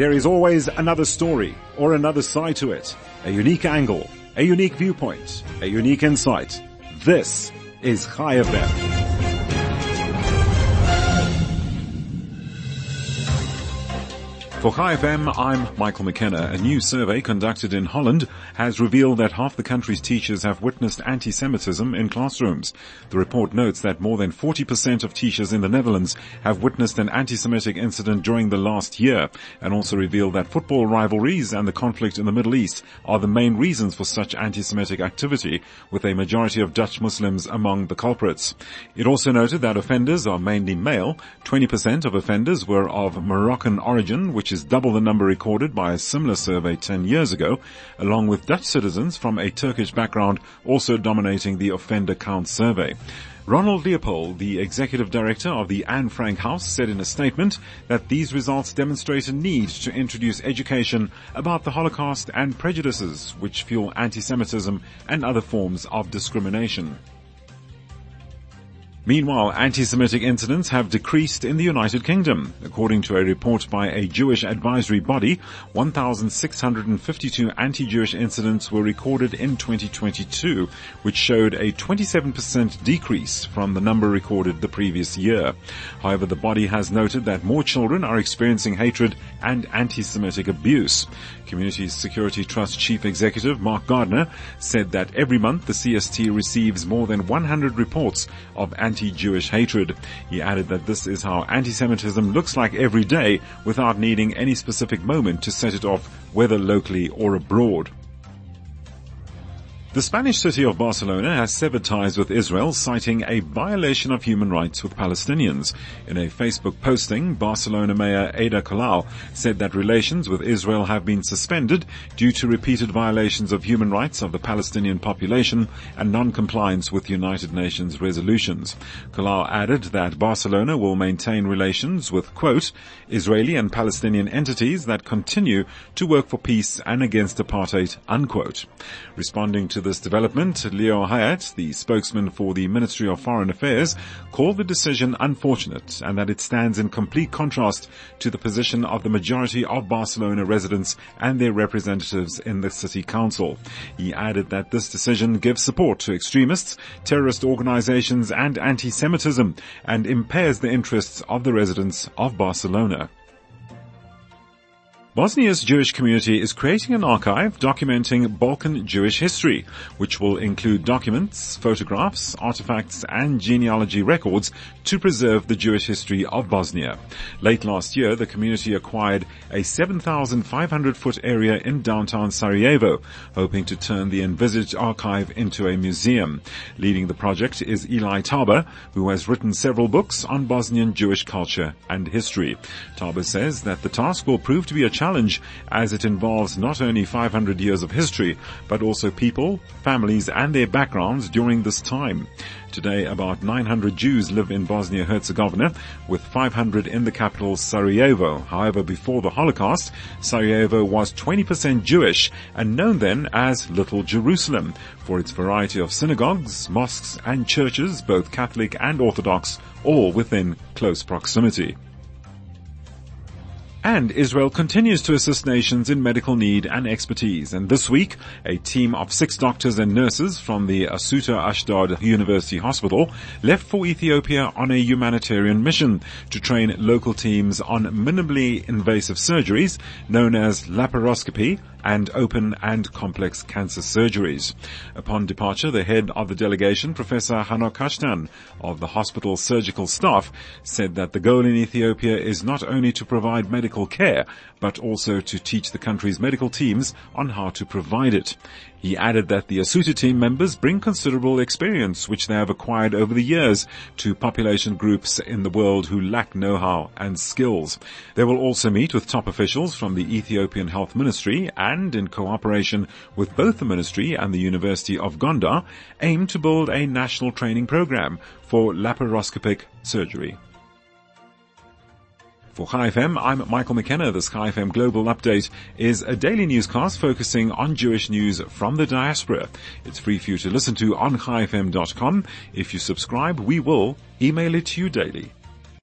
There is always another story or another side to it, a unique angle, a unique viewpoint, a unique insight. This is Chai FM. For Chai FM, I'm Michael McKenna. A new survey conducted in Holland has revealed that half the country's teachers have witnessed anti-Semitism in classrooms. The report notes that more than 40% of teachers in the Netherlands have witnessed an anti-Semitic incident during the last year and also revealed that football rivalries and the conflict in the Middle East are the main reasons for such anti-Semitic activity with a majority of Dutch Muslims among the culprits. It also noted that offenders are mainly male. 20% of offenders were of Moroccan origin, which which is double the number recorded by a similar survey 10 years ago, along with Dutch citizens from a Turkish background also dominating the offender count survey. Ronald Leopold, the executive director of the Anne Frank House, said in a statement that these results demonstrate a need to introduce education about the Holocaust and prejudices which fuel anti-Semitism and other forms of discrimination. Meanwhile, anti-Semitic incidents have decreased in the United Kingdom. According to a report by a Jewish advisory body, 1,652 anti-Jewish incidents were recorded in 2022, which showed a 27% decrease from the number recorded the previous year. However, the body has noted that more children are experiencing hatred and anti-Semitic abuse. Community Security Trust Chief Executive Mark Gardner said that every month the CST receives more than 100 reports of anti-Jewish hatred. He added that this is how anti-Semitism looks like every day without needing any specific moment to set it off whether locally or abroad. The Spanish city of Barcelona has severed ties with Israel, citing a violation of human rights with Palestinians. In a Facebook posting, Barcelona Mayor Ada Colau said that relations with Israel have been suspended due to repeated violations of human rights of the Palestinian population and non-compliance with United Nations resolutions. Colau added that Barcelona will maintain relations with, quote, Israeli and Palestinian entities that continue to work for peace and against apartheid, unquote. Responding to this development, Lior Haiat, the spokesman for the Ministry of Foreign Affairs, called the decision unfortunate and that it stands in complete contrast to the position of the majority of Barcelona residents and their representatives in the city council. He added that this decision gives support to extremists, terrorist organizations and anti-Semitism and impairs the interests of the residents of Barcelona. Bosnia's Jewish community is creating an archive documenting Balkan Jewish history, which will include documents, photographs, artifacts, and genealogy records to preserve the Jewish history of Bosnia. Late last year, the community acquired a 7,500 foot area in downtown Sarajevo, hoping to turn the envisaged archive into a museum. Leading the project is Eli Tauber, who has written several books on Bosnian Jewish culture and history. Tauber says that the task will prove to be a challenge as it involves not only 500 years of history, but also people, families and their backgrounds during this time. Today, about 900 Jews live in Bosnia-Herzegovina, with 500 in the capital Sarajevo. However, before the Holocaust, Sarajevo was 20% Jewish and known then as Little Jerusalem for its variety of synagogues, mosques and churches, both Catholic and Orthodox, all within close proximity. And Israel continues to assist nations in medical need and expertise. And this week, a team of six doctors and nurses from the Asuta Ashdod University Hospital left for Ethiopia on a humanitarian mission to train local teams on minimally invasive surgeries known as laparoscopy and open and complex cancer surgeries. Upon departure, the head of the delegation, Professor Hanoch Kashtan of the hospital surgical staff, said that the goal in Ethiopia is not only to provide medical care, but also to teach the country's medical teams on how to provide it. He added that the Asuta team members bring considerable experience which they have acquired over the years to population groups in the world who lack know-how and skills. They will also meet with top officials from the Ethiopian Health Ministry and in cooperation with both the ministry and the University of Gondar aim to build a national training program for laparoscopic surgery. For Chai FM, I'm Michael McKenna. This Chai FM Global Update is a daily newscast focusing on Jewish news from the diaspora. It's free for you to listen to on chaifm.com. If you subscribe, we will email it to you daily.